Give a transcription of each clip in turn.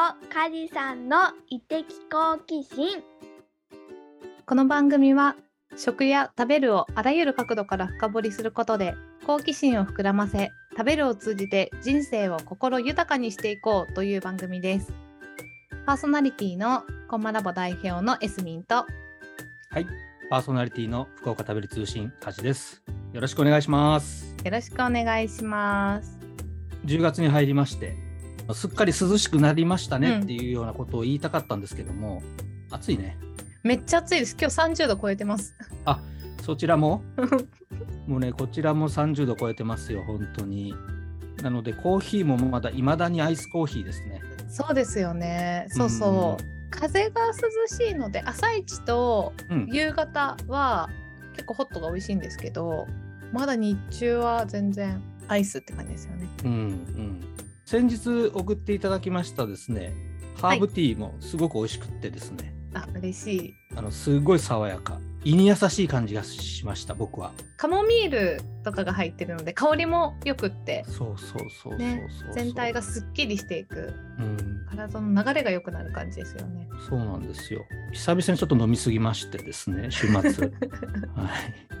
カジさんの異的好奇心。この番組は食や食べるをあらゆる角度から深掘りすることで好奇心を膨らませ食べるを通じて人生を心豊かにしていこうという番組です。パーソナリティのコンマラボ代表のエスミンと。はい、パーソナリティの福岡食べる通信カジです。よろしくお願いします。よろしくお願いします。10月に入りまして、すっかり涼しくなりましたうん。ねっていうようなことを言いたかったんですけども、暑いね。めっちゃ暑いです。今日30度超えてます。そちらも？もうね、こちらも30度超えてますよ、本当に。なので、コーヒーもまだ未だにアイスコーヒーですね。そうですよね。そうそう、風が涼しいので朝一とうん。夕方は結構ホットが美味しいんですけどまだ日中は全然アイスって感じですよね。うんうん、先日送っていただきましたですね、ハーブティーもすごく美味しくってですね、あ嬉しいあのすごい爽やか、胃に優しい感じがしました、僕は。カモミールとかが入ってるので香りもよくってそうそうそうそうね全体がすっきりしていくうん、体の流れが良くなる感じですよねそうなんですよ。久々にちょっと飲みすぎましてですね、週末。はい。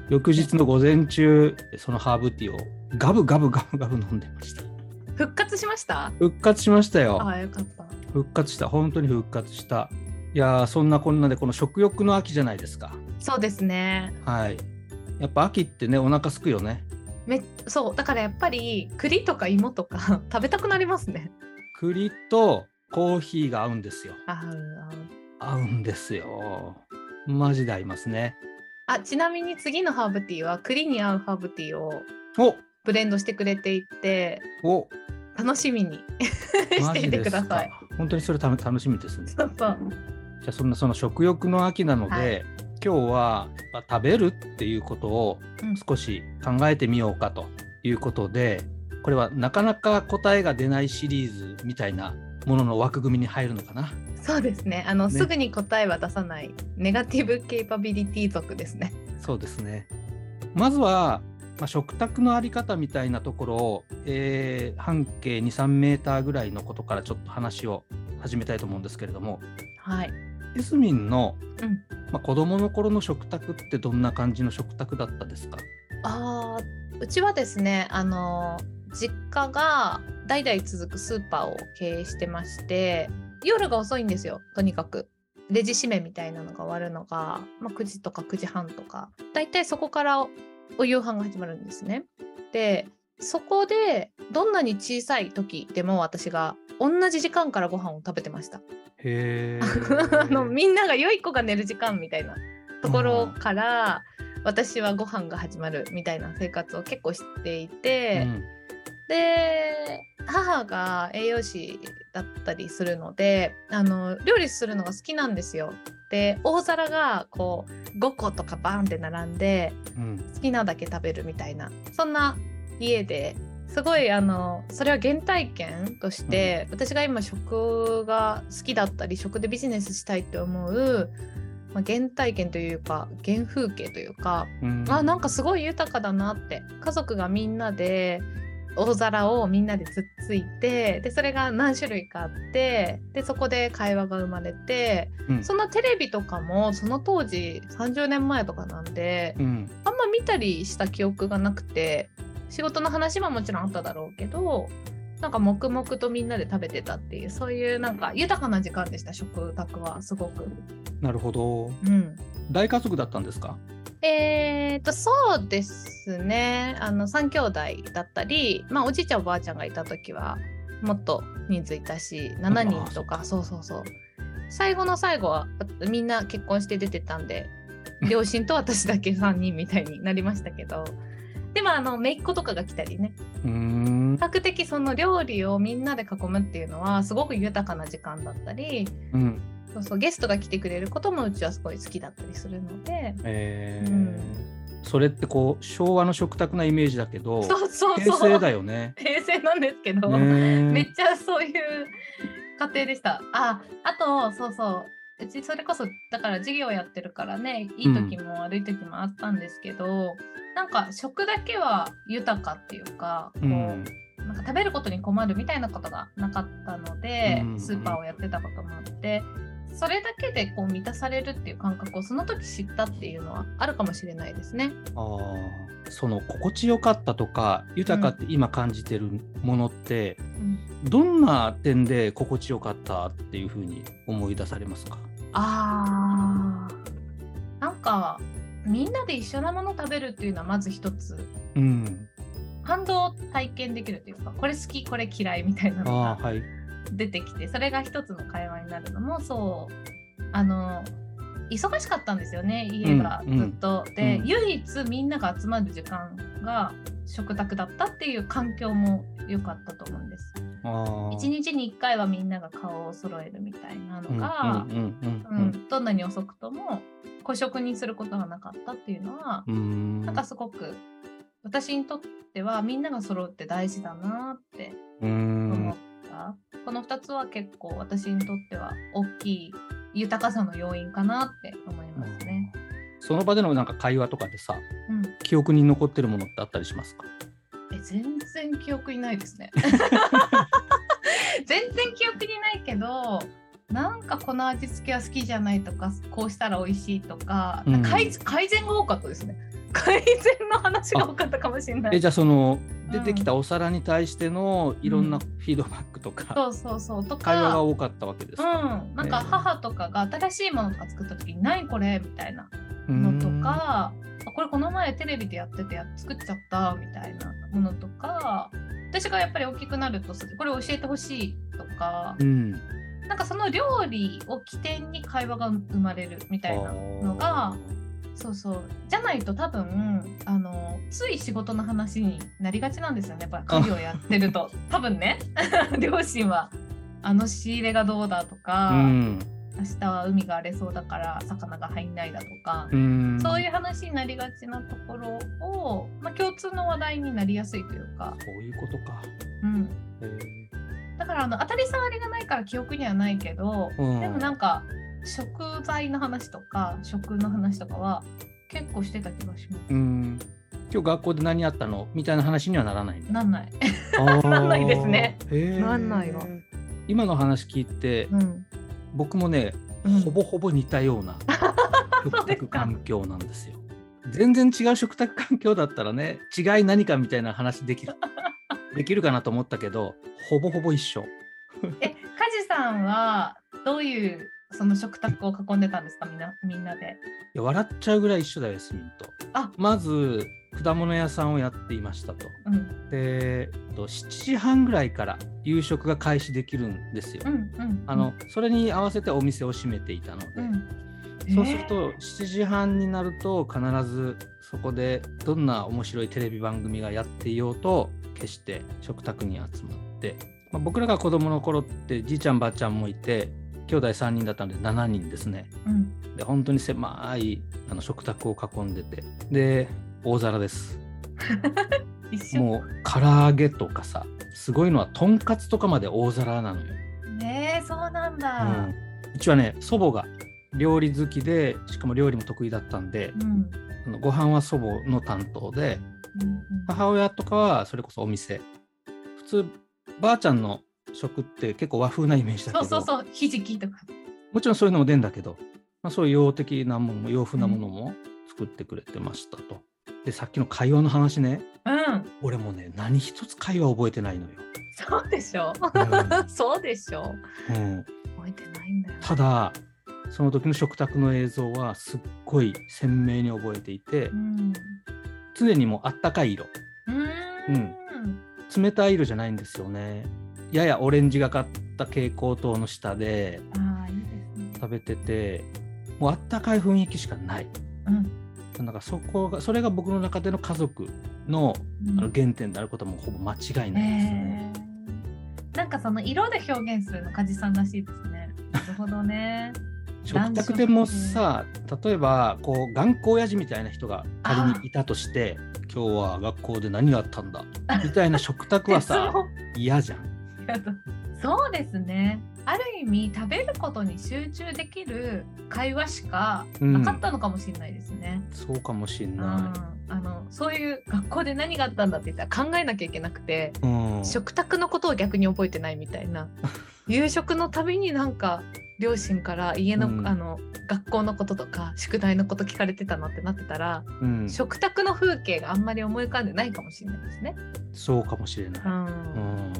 翌日の午前中、そのハーブティーをガブガブガブガブ飲んでました。復活しました？復活しましたよ。あよかった復活した。本当に復活した。いやー、そんなこんなで、この食欲の秋じゃないですか。そうですねはい。やっぱ秋ってね、お腹すくよね。めそうだからやっぱり栗とか芋とか 食べたくなりますね栗とコーヒーが合うんですよ。あ合う合う合うんですよ。マジで合いますね。あちなみに次のハーブティーは栗に合うハーブティーをおブレンドしてくれていてお楽しみにしていてください。本当にそれた楽しみですね。じそうそうゃあそんなその食欲の秋なので、はい今日はまあ食べるっていうことをうん少し考えてみようかということで、これはなかなか答えが出ないシリーズみたいなものの枠組みに入るのかな？そうですねあの、ねすぐに答えは出さないネガティブケイパビリティ族ですね。そうですね。まずは、まあ、食卓のあり方みたいなところを、えー半径2、3メーターぐらいのことからちょっと話を始めたいと思うんですけれども、はい、エスミンの、うん。まあ、子供の頃の食卓ってどんな感じの食卓だったですか？あーうちはですねあの実家が代々続くスーパーを経営してまして夜が遅いんですよとにかく。レジ締めみたいなのが終わるのが、まあ、9時とか9時半とか。だいたいそこからお夕飯が始まるんですね。でそこでどんなに小さい時でも私が同じ時間からご飯を食べてました。へ あのみんなが良い子が寝る時間みたいなところから私はご飯が始まるみたいな生活を結構していて、で母が栄養士だったりするのであの料理するのが好きなんですよ。で大皿がこう5個とかバーンって並んでうん。うん好きなだけ食べるみたいな。そんな家ですごいあのそれは原体験として、私が今食が好きだったり食でビジネスしたいって思う、まあ、原体験というか原風景というか、うん。あなんかすごい豊かだなって。家族がみんなで大皿をみんなでつっついてでそれが何種類かあってでそこで会話が生まれてうん。そんなテレビとかもその当時30年前とかなんでうん。あんま見たりした記憶がなくて仕事の話ももちろんあっただろうけどなんか黙々とみんなで食べてたっていうそういうなんか豊かな時間でした食卓はすごく。なるほど。うん。大家族だったんですか？えー、とそうですね。あの3兄弟だったり、まあ、おじいちゃんおばあちゃんがいた時はもっと人数いたし7人とか。そうそうそう。最後の最後はみんな結婚して出てたんで 両親と私だけ3人みたいになりましたけどでもあの姪っ子とかが来たりね。比較的その料理をみんなで囲むっていうのはすごく豊かな時間だったりうん。そうそうゲストが来てくれることもうちはすごい好きだったりするので。えー。うん。それってこう昭和の食卓なイメージだけどそうそう平そう。成だよね。平成なんですけど、ねめっちゃそういう家庭でした。ああとそうそう。うちそれこそだから授業やってるからねいい時も悪い時もあったんですけど、なんか食だけは豊かっていうかこう、うん。なんかか食べることに困るみたいなことがなかったので、うんスーパーをやってたこともあってそれだけでこう満たされるっていう感覚をその時知ったっていうのはあるかもしれないですね。あーその心地よかったとか豊かって今感じてるものって、どんな点で心地よかったっていうふうに思い出されますか？あーなんかみんなで一緒なもの食べるっていうのはまず一つうん。感動を体験できるというかこれ好きこれ嫌いみたいなあのが。出てきてそれが一つの会話になるのもそうあの忙しかったんですよね家がうんずっと。で、うん唯一みんなが集まる時間が食卓だったっていう環境も良かったと思うんです。ああ。一日に1回はみんなが顔を揃えるみたいなのが、うんうんうんううんんどんなに遅くとも孤食にすることがなかったっていうのは、うん。うんなんかすごく私にとってはみんなが揃うって大事だなってう思んった、この2つは結構私にとっては大きい豊かさの要因かなって思いますね。その場でのなんか会話とかでさうん、記憶に残ってるものってあったりしますか？え全然記憶にないですね。全然記憶にないけどなんかこの味付けは好きじゃないとかこうしたら美味しいとか、うん。改改善が多かったですね。改善の話が多かったかもしれない。えじゃあそのうん。出てきたお皿に対してのいろんなフィードバックとか、そうそうそう。と会話がか、多かったわけですうか、ん、なんか母とかが新しいものとか作った時に「何これ?」みたいなのとか、あこれこの前テレビでやっててや作っちゃったみたいなものとか私がやっぱり大きくなるとこれ教えてほしいとかう、ん、なんかその料理を起点に会話が生まれるみたいなのがそうそう。じゃないと多分あのつい仕事の話になりがちなんですよね。やっぱ家事をやってると。多分ね。両親はあの仕入れがどうだとか、うん。明日は海が荒れそうだから魚が入んないだとか、うん。そういう話になりがちなところを、まあ、共通の話題になりやすいというか、そういうことか、うん、えだからあの当たり障りがないから記憶にはないけど、うん。でもなんか食材の話とか食の話とかは結構してた気がします。ーうん。今日学校で何やったの？みたいな話にはならないなんない。なんないですね。なんないわ。今の話聞いて、うん。僕もね、うん。ほぼほぼ似たような 食卓環境なんですよ。全然違う食卓環境だったらね違い何かみたいな話できる できるかなと思ったけどほぼほぼ一緒。え、カジさんはどういうその食卓を囲んでたんですか？みんなみんなで。いや笑っちゃうぐらい一緒だよヤスミンと。あまず果物屋さんをやっていましたと。うんでと7時半ぐらいから夕食が開始できるんですよ。うんうん。あのそれに合わせてお店を閉めていたので、うんそうすると7時半になると必ずそこでどんな面白いテレビ番組がやっていようと決して食卓に集まって、まあ、僕らが子供の頃ってじいちゃんばあちゃんもいて兄弟3人だったので7人ですね。うん。で本当に狭いあの食卓を囲んでてで大皿です。もう唐揚げとかさすごいのはとんかつとかまで大皿なのよ、ねえそうなんだ。うん、うちはね祖母が料理好きでしかも料理も得意だったんでうんうんあのご飯は祖母の担当でうん母親とかはそれこそお店普通ばあちゃんの食って結構和風なイメージだけどそうそうそうひじきとか。もちろんそういうのも出んだけど、まあ、そういう洋的なものも洋風なものも作ってくれてましたと。でさっきの会話の話ねうん俺もね何一つ会話覚えてないのよ。そうでしょ。う そうでしょ。うん、覚えてないんだよ。ただその時の食卓の映像はすっごい鮮明に覚えていてうん。常にもうあったかい色うーん。冷たい色じゃないんですよね。ややオレンジがかった蛍光灯の下で。食べててもうあったかい雰囲気しかない。うん。なんかそこがそれが僕の中での家族のあの原点であることはもうほぼ間違いないですね。えーなんかその色で表現するの梶さんらしいですね。なるほどね。食卓でもさ例えばこう頑固親父みたいな人が仮にいたとして今日は学校で何があったんだ？みたいな食卓はさ嫌じゃん。そうですね。ある意味食べることに集中できる会話しかなかったのかもしれないですね。そうかもしんうんない。あのそういう学校で何があったんだって言ったら考えなきゃいけなくて、うん食卓のことを逆に覚えてないみたいな 夕食のたびになんか両親から家の,、うんあの学校のこととか宿題のこと聞かれてたなってなってたら、うん、食卓の風景があんまり思い浮かんでないかもしれないですね。そうかもしれない。うん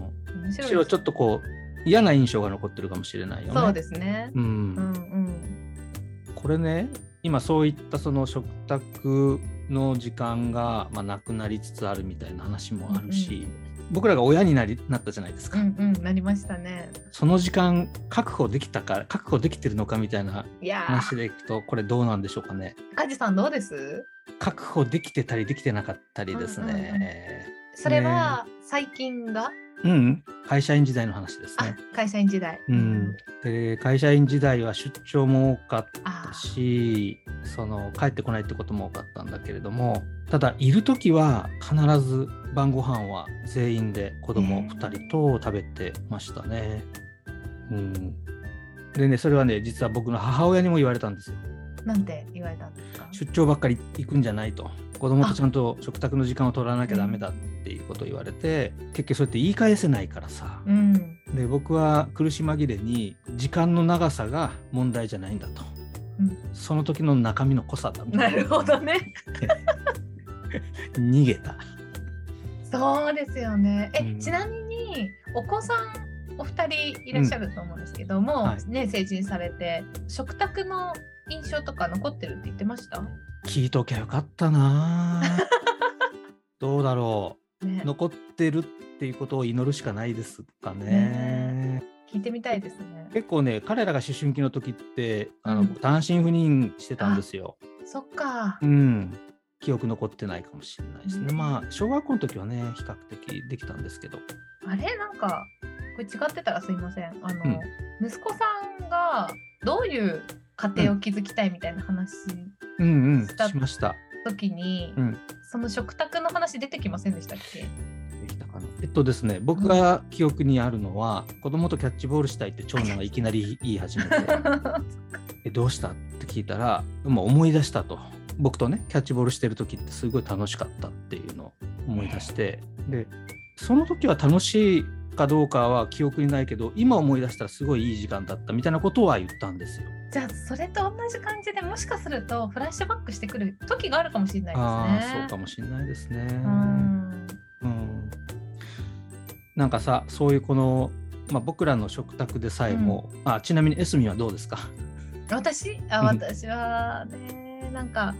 むしろちょっとこう嫌な印象が残ってるかもしれないよね。そうですね。うんうんうんこれね今そういったその食卓の時間が、まあ、なくなりつつあるみたいな話もあるし、僕らが親になりなったじゃないですか、うんうんなりましたね。その時間確保できたか確保できてるのかみたいな話でいくとこれどうなんでしょうかね。ー梶さんどうです？確保できてたりできてなかったりですね、うんうんうん。それは最近が、うん、会社員時代の話ですあね。会社員時代。うん、で会社員時代は出張も多かっあたしその帰ってこないってことも多かったんだけれどもただいる時は必ず晩ご飯は全員で子供2人と食べてましたね。うん、でねそれはね実は僕の母親にも言われたんですよ。ーなんて言われたんですか？出張ばっかり行くんじゃないと。子供とちゃんと食卓の時間を取らなきゃダメだっていうことを言われて結局そうやって言い返せないからさ。うん。で僕は苦し紛れに時間の長さが問題じゃないんだと、うん。その時の中身の濃さだみたな。いるほどね。逃げた。そうですよね。え、うん。ちなみにお子さんお二人いらっしゃると思うんですけども、はい。ね成人されて食卓の印象とか残ってるって言ってました？聞いときゃよかったなあどうだろねう残ってるっていうことを祈るしかないですかねね聞いてみたいですね。結構ね彼らが思春期の時ってあの、うん僕単身赴任してたんですよそっかう。ん記憶残ってないかもしれないですね。うんまあ小学校の時はね比較的できたんですけど。あれ？なんかこれ違ってたらすいません。あの、うん息子さんがどういう家庭を築きたいみたいな話うんうんしたしました。時に、うんその食卓の話出てきませんでしたっけ？できたかな。えっとですね僕が記憶にあるのは、子供とキャッチボールしたいって長男がいきなり言い始めて えどうした？って聞いたら、まあ、思い出したと。僕とねキャッチボールしてる時ってすごい楽しかったっていうのを思い出してでその時は楽しいかどうかは記憶にないけど今思い出したらすごいいい時間だったみたいなことは言ったんですよ。じゃあそれと同じ感じでもしかするとフラッシュバックしてくる時があるかもしれないですね。そうかもしれないですね。うん。うん、なんかさそういうこの、まあ、僕らの食卓でさえも、あちなみにエスミはどうですか？私？あうん。私はねなんか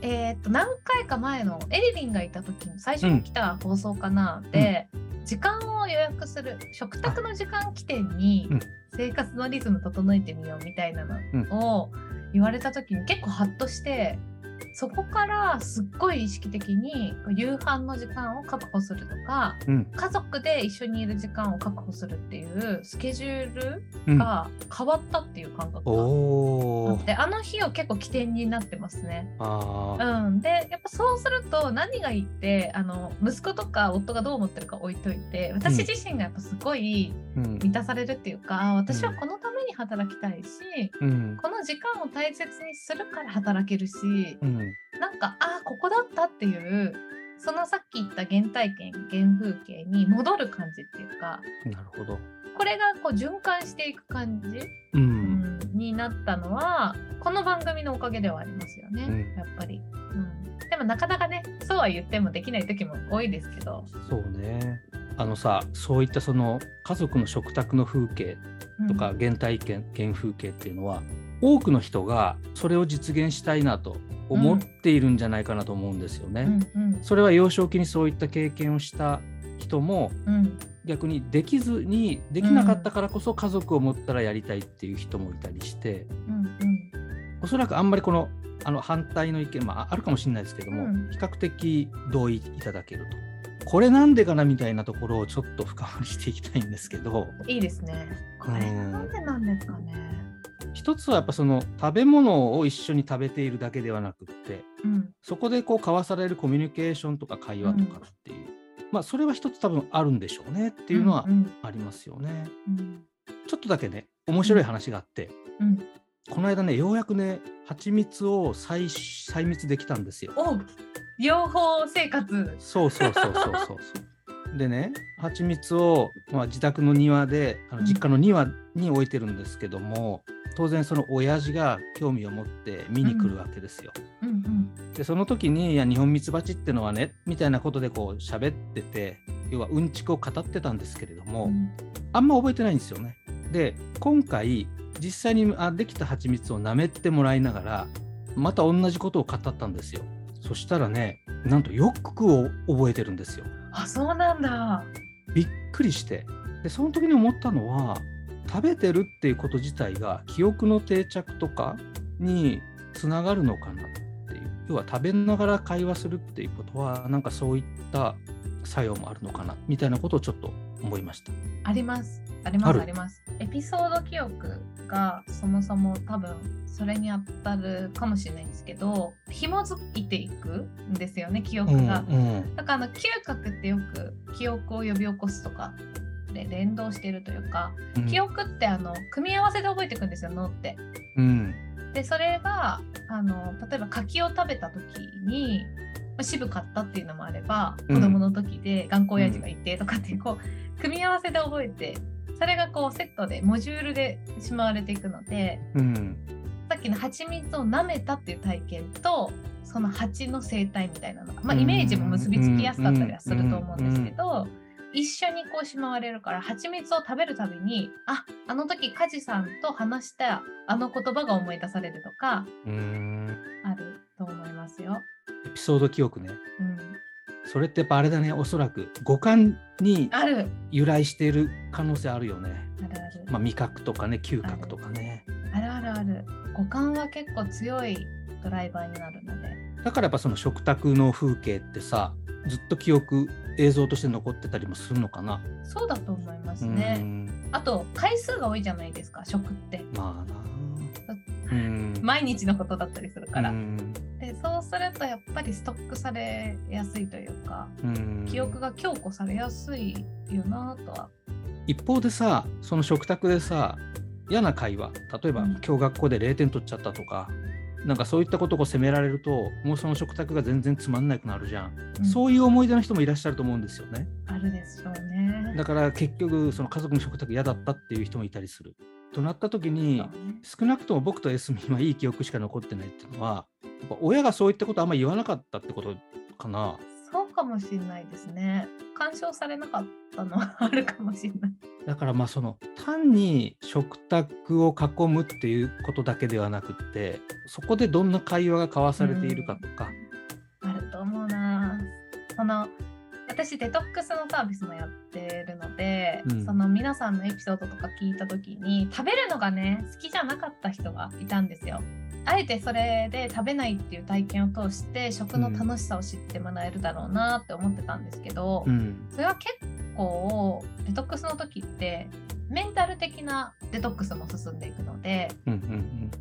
えーっと何回か前のエリリンがいた時に最初に来た放送かな、で、時間を予約する食卓の時間起点にうん。生活のリズム整えてみようみたいなのを言われた時に結構ハッとしてそこからすっごい意識的に夕飯の時間を確保するとかうん。家族で一緒にいる時間を確保するっていうスケジュールうん、が変わったっていう感覚があって、あの日を結構起点になってますね。うん、でやっぱそうすると何がいいってあの息子とか夫がどう思ってるか置いといて私自身がやっぱすごいうん。満たされるっていうか、あ私はこのために働きたいし、うん。この時間を大切にするから働けるし、うんなんかああここだったっていうそのさっき言った原体験原風景に戻る感じっていうかなるほど。これがこう循環していく感じ、ううん。ん、になったのはこの番組のおかげではありますよね、うんやっぱり、うん。でもなかなかねそうは言ってもできない時も多いですけど、そうね。あのさそういったその家族の食卓の風景うん。とか原体験、原風景っていうのは多くの人がそれを実現したいなと思っているんじゃないかなと思うんですよね。うんうん。それは幼少期にそういった経験をした人もうん。逆にできずにできなかったからこそ家族を持ったらやりたいっていう人もいたりして、うんおそらくあんまりこのあの反対の意見、まあ、あるかもしれないですけども、うん。比較的同意いただけると。これなんでかなみたいなところをちょっと深掘りしていきたいんですけど。うんいいですね。これうんなんでなんですかね一つはやっぱその食べ物を一緒に食べているだけではなくってうん。そこでこう交わされるコミュニケーションとか会話とかっていう、まあそれは一つ多分あるんでしょうねっていうのはうんありますよね。うん。ちょっとだけね面白い話があって、うん。この間ねようやくね蜂蜜を採採蜜できたんですよ。養蜂生活。そうそうそうそうそうそう。でね蜂蜜を、まあ、自宅の庭であの実家の庭に置いてるんですけども、当然その親父が興味を持って見に来るわけですよ。うんうんでその時に「いや日本ミツバチってのはね」みたいなことでこう喋ってて要はうんちくを語ってたんですけれども、うんあんま覚えてないんですよね。で今回実際にあできた蜂蜜を舐めてもらいながらまた同じことを語ったんですよ。そしたらねなんとよくを覚えてるんですよ。あそうなんだびっくりしてでその時に思ったのは食べてるっていうこと自体が記憶の定着とかにつながるのかなっていう。要は食べながら会話するっていうことはなんかそういった作用もあるのかなみたいなことをちょっと思いました。あります。あります。あります。エピソード記憶がそもそも多分それに当たるかもしれないんですけど紐づいていくんですよね記憶うんが、うん。だからあの嗅覚ってよく記憶を呼び起こすとかで連動しているというか、うん。記憶ってあの組み合わせで覚えていくんですよ脳って。うん。でそれがあの例えば柿を食べた時にまあ渋かったっていうのもあれば、うん。子供の時で頑固親父がいてとかっていうこう組み合わせで覚えてそれがこうセットでモジュールでしまわれていくのでうん。さっきの蜂蜜を舐めたっていう体験とその蜂の生態みたいなのが、まあ、うん。イメージも結びつきやすかったりはすると思うんですけど、一緒にこうしまわれるから蜂蜜を食べるたびにああの時梶さんと話したあの言葉が思い出されるとかうんあると思いますよ。エピソード記憶ねうん、それってやっぱあれだねおそらく五感にある由来している可能性あるよね。あるある、まあ、味覚とかね嗅覚とかね。あるあるある五感は結構強いドライバーになるので。だからやっぱその食卓の風景ってさずっと記憶映像として残ってたりもするのかな。そうだと思いますうね。んあと回数が多いじゃないですか食って。まあな。うん毎日のことだったりするから。うんでそうするとやっぱりストックされやすいというかうん記憶が強固されやすいよなとは。一方でさその食卓でさ嫌な会話例えば、うん今日学校で0点取っちゃったとかなんかそういったことを責められるともうその食卓が全然つまんなくなるじゃん、うん。そういう思い出の人もいらっしゃると思うんですよね。あるでしょうね。だから結局その家族の食卓嫌だったっていう人もいたりする。となった時に少なくとも僕とエスミンはいい記憶しか残ってないっていうのはやっぱ親がそういったことあんまり言わなかったってことかなかもしれないですね。干渉されなかったのはあるかもしれない。だからまあその単に食卓を囲むっていうことだけではなくってそこでどんな会話が交わされているかとか、あると思うな。その私デトックスのサービスもやってるので、うん。その皆さんのエピソードとか聞いた時に食べるのがね好きじゃなかった人がいたんですよ。あえてそれで食べないっていう体験を通して食の楽しさを知ってもらえるだろうなって思ってたんですけど、うん。それは結構デトックスの時ってメンタル的なデトックスも進んでいくので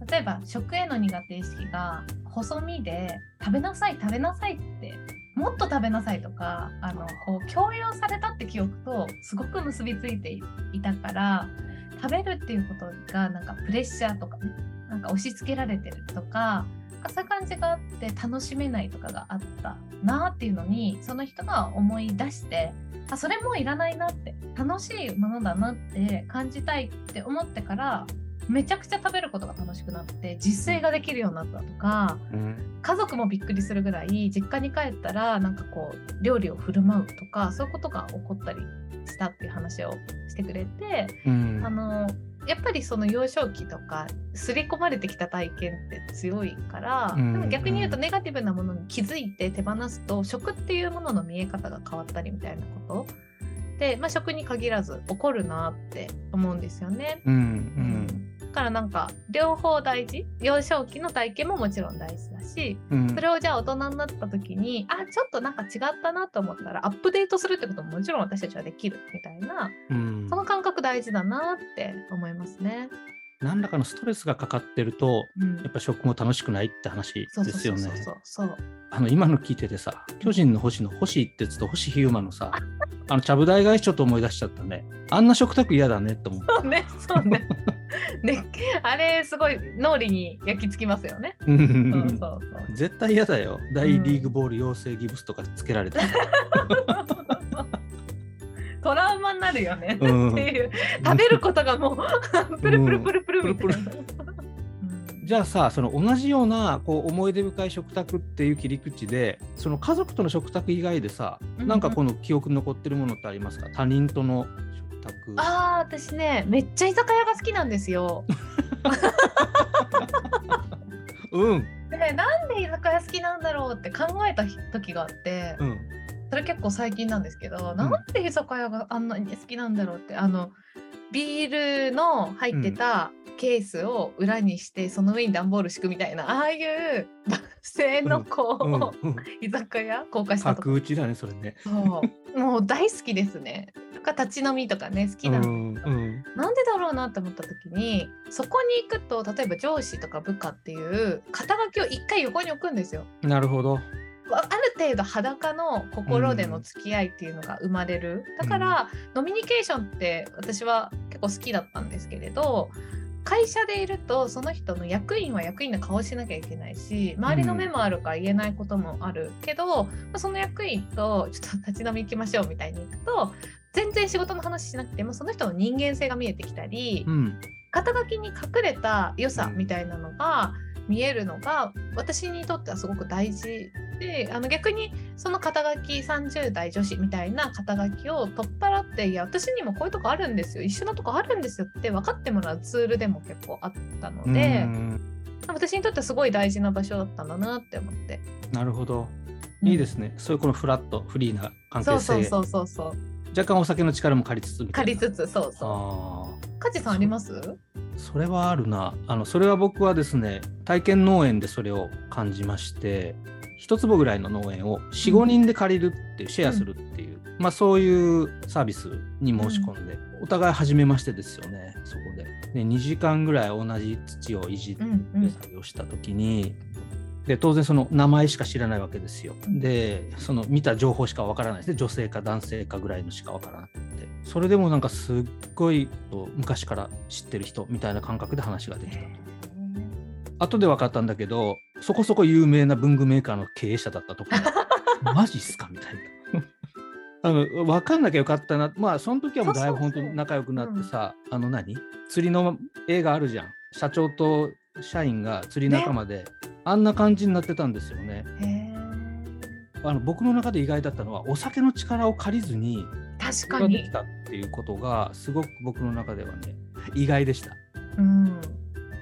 例えば食への苦手意識が細身で食べなさい食べなさいってもっと食べなさいとかあのこう強要されたって記憶とすごく結びついていたから食べるっていうことがなんかプレッシャーとかねなんか押し付けられてるとかそういう感じがあって楽しめないとかがあったなっていうのにその人が思い出してあそれもういらないなって楽しいものだなって感じたいって思ってからめちゃくちゃ食べることが楽しくなって自炊ができるようになったとかうん。家族もびっくりするぐらい実家に帰ったらなんかこう料理を振る舞うとかそういうことが起こったりしたっていう話をしてくれて、うん。あのやっぱりその幼少期とか刷り込まれてきた体験って強いから、うん。でも逆に言うとネガティブなものに気づいて手放すと食っていうものの見え方が変わったりみたいなこと。で、まあ、食に限らず起こるなって思うんですよね。うんうん。だからなんか両方大事？幼少期の体験ももちろん大事だしうん。それをじゃあ大人になった時にあちょっとなんか違ったなと思ったらアップデートするってことももちろん私たちはできるみたいなうん。その感覚大事だなって思いますね。何らかのストレスがかかってるとうんやっぱ食も楽しくないって話ですよねそうそう。あの今の聞いててさ巨人の星の星一徹と星飛雄馬のさあのちゃぶ台返しちょっと思い出しちゃったねあんな食卓嫌だねと思って そうね、そうね。ね、あれすごい脳裏に焼き付きますよね。うんそうそうそう。絶対嫌だよ。大リーグボール養成ギブスとかつけられて。トラウマになるよね、うん。っていう。食べることがもうプルプルプルプルみたいな。プル。うん。じゃあさその同じようなこう思い出深い食卓っていう切り口でその家族との食卓以外でさ、うん。うんなんかこの記憶に残ってるものってありますか？他人との食卓。ああ私ねめっちゃ居酒屋が好きなんですよ。うん。でなんで居酒屋好きなんだろうって考えた時があって、うんそれ結構最近なんですけど、なんで居酒屋があんなに好きなんだろうってあのビールの入ってたケースを裏にして、その上に段ボール敷くみたいなああいう男性のこう、うんうん居酒屋高架下とか角打ちだねそれね。そうもう大好きですね。とか立ち飲みとかね好きなんうんなんでだろうなって思った時にそこに行くと例えば上司とか部下っていう肩書きを一回横に置くんですよ。なるほど。あある程度裸の心での付き合いっていうのが生まれる、だから、ノミニケーションって私は結構好きだったんですけれど会社でいるとその人の役員は役員の顔しなきゃいけないし周りの目もあるから言えないこともあるけど、まあその役員とちょっと立ち飲み行きましょうみたいに行くと全然仕事の話しなくてもその人の人間性が見えてきたり、うん。肩書きに隠れた良さみたいなのが見えるのが私にとってはすごく大事であの逆にその肩書き30代女子みたいな肩書きを取っ払っていや私にもこういうとこあるんですよ一緒のとこあるんですよって分かってもらうツールでも結構あったのでうん私にとってはすごい大事な場所だったんだなって思って。なるほど。いいですね。そういうこのフラットフリーな関係性そうそうそうそうそう若干お酒の力も借りつつ。借りつつそうそう。カジさんあります？それはあるな。あのそれは僕はですね、体験農園でそれを感じまして、一坪ぐらいの農園を4、5人で借りるっていう、シェアするっていう、まあそういうサービスに申し込んで、お互い初めましてですよね、そこで。で、2時間ぐらい同じ土をいじって作業した時に、で当然その名前しか知らないわけですよ。でその見た情報しかわからないですね女性か男性かぐらいのしかわからなくてそれでもなんかすっごい昔から知ってる人みたいな感覚で話ができたと。後で分かったんだけどそこそこ有名な文具メーカーの経営者だったとか マジっすか？みたいな。あの分かんなきゃよかったな。まあその時はもうだいぶ本当に仲良くなってさあの何？釣りの映画あるじゃん。社長と社員が釣り仲間で、あんな感じになってたんですよね。へあの僕の中で意外だったのはお酒の力を借りずにー確かに。ができ。たっていうことがすごく僕の中ではね意外でした。うん、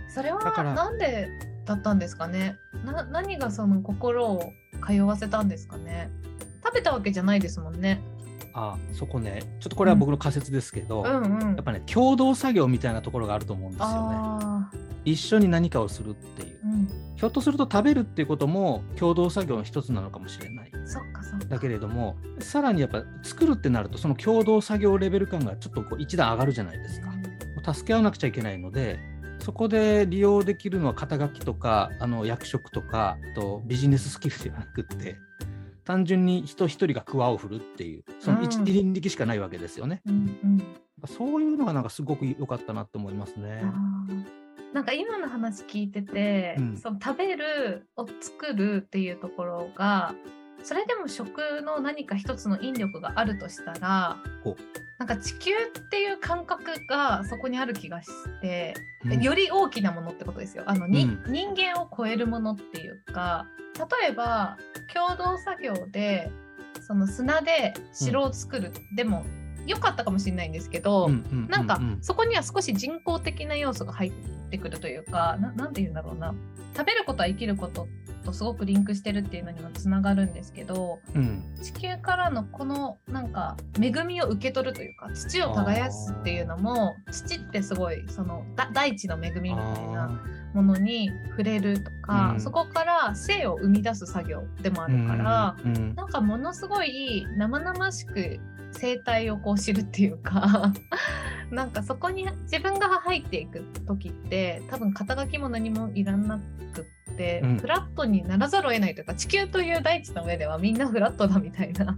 それはなんでだったんですかね？な何がその心を通わせたんですかね？食べたわけじゃないですもんね。あそこねちょっとこれは僕の仮説ですけど、うんうんやっぱね共同作業みたいなところがあると思うんですよね。あ一緒に何かをするっていうーうんひょっとすると食べるっていうことも共同作業の一つなのかもしれない。そっかそっか。だけれどもさらにやっぱ作るってなるとその共同作業レベル感がちょっとこう一段上がるじゃないですか。助け合わなくちゃいけないのでそこで利用できるのは肩書きとかあの役職とかあとビジネススキルではなくって単純に人一人が桑を振るっていうその一うん輪力しかないわけですよね。うんうんそういうのがなんかすごく良かったなと思いますね。なんか今の話聞いてて、うんその食べるを作るっていうところがそれでも食の何か一つの引力があるとしたらなんか地球っていう感覚がそこにある気がして、うん。より大きなものってことですよ。あの、にうん。人間を超えるものっていうか例えば共同作業でその砂で城を作る、でも良かったかもしれないんですけど、うんうんなんかうん。うんそこには少し人工的な要素が入ってくるというかななんて言うんだろうな。食べることは生きることとすごくリンクしてるっていうのにもつながるんですけどうん。地球からのこのなんか恵みを受け取るというか土を耕すっていうのも土ってすごいそのだ大地の恵みみたいなものに触れるとか、うん。そこから生を生み出す作業でもあるから、うんうんなんかものすごい生々しく生態をこう知るっていうか なんかそこに自分が入っていく時って多分肩書きも何もいらなくって、うんフラットにならざるを得ないというか地球という大地の上ではみんなフラットだみたいな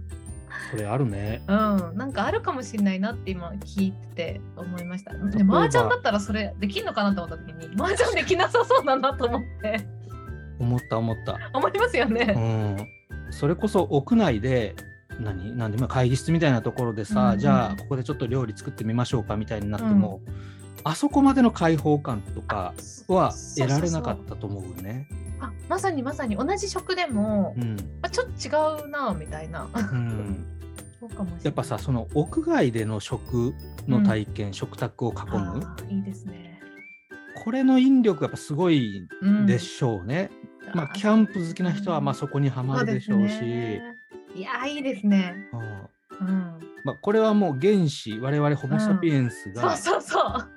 それあるね。うん、なんかあるかもしれないなって今聞いてて思いました。で、麻雀だったらそれできんのかなと思った時に、麻雀できなさそうだなと思って、思った思った。思いますようね。ん。それこそ屋内で何？なんでまあ会議室みたいなところでさ、うんうんじゃあここでちょっと料理作ってみましょうかみたいになっても、あそこまでの開放感とかは得られなかったと思うね。あ、まさにまさに同じ食でも、うん。あちょっと違うなみたいな。やっぱさその屋外での食の体験、食卓を囲むいいですね。これの引力がやっぱすごいうんでしょうね。まあキャンプ好きな人はまあそこにはまるでしょうし、そうですねいやーいいですね。うんうん。まあ、これはもう原始我々ホモ・サピエンスそうが、そうそう。もう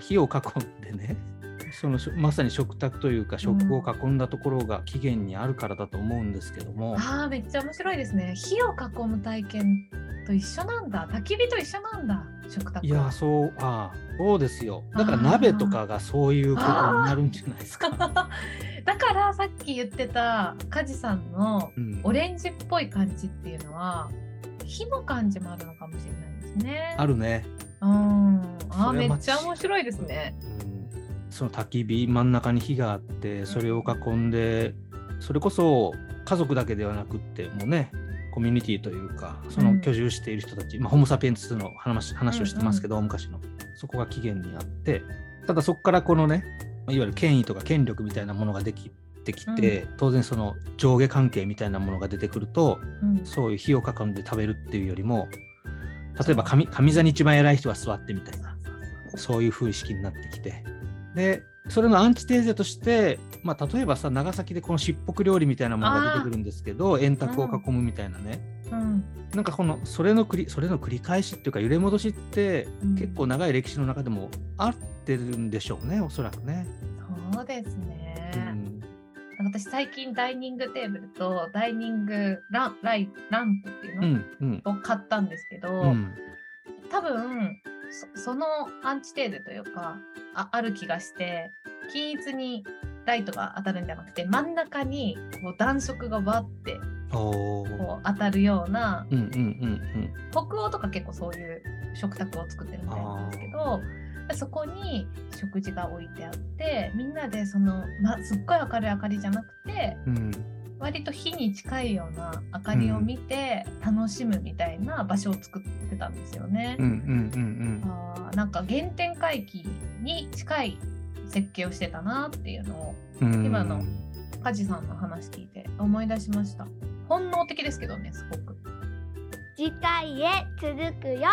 火を囲んでねそのしまさに食卓というか食を囲んだところが起源にあるからだと思うんですけども、ああめっちゃ面白いですね。火を囲む体験と一緒なんだ。焚き火と一緒なんだ。食卓いやそうああそうですよだから鍋とかがそういうことになるんじゃないですか。だからさっき言ってた梶さんのうん、オレンジっぽい感じっていうのは火の感じもあるのかもしれないですね。あるね、うん。あめっちゃ面白いですね。うん、その焚き火真ん中に火があってそれを囲んでそれこそ家族だけではなくってもうねコミュニティというかその居住している人たち、まあ、ホモ・サピエンスの話話をしてますけど、昔のそこが起源にあってただそこからこのねまあいわゆる権威とか権力みたいなものができてきて、当然その上下関係みたいなものが出てくるとうん。そういう火を囲んで食べるっていうよりも例えば上上座に一番偉い人は座ってみたいなそういう風意識になってきてでそれのアンチテーゼとして、まあ、例えばさ長崎でこのしっぽく料理みたいなものが出てくるんですけど円卓を囲むみたいなね、うん。なんかこのそれの繰りそれの繰り返しっていうか揺れ戻しってうん結構長い歴史の中でもあってるんでしょうねおそらくね。そうですね。うん私最近ダイニングテーブルとダイニングランライランプっていううのんうん。を買ったんですけど、うん。多分そそのアンチテーゼというかあある気がして均一にライトが当たるんじゃなくて真ん中にこう暖色がわってこう当たるようなうんうんうん。北欧とか結構そういう食卓を作ってるみたいなんですけどそこに食事が置いてあってみんなでその、ま、すっごい明るい明かりじゃなくてうんうん割と火に近いような明かりを見て楽しむみたいな場所を作ってたんですよね。なんか原点回帰に近い設計をしてたなっていうのをうんうん。今の梶さんの話聞いて思い出しました。本能的ですけどねすごく。次回へ続くよ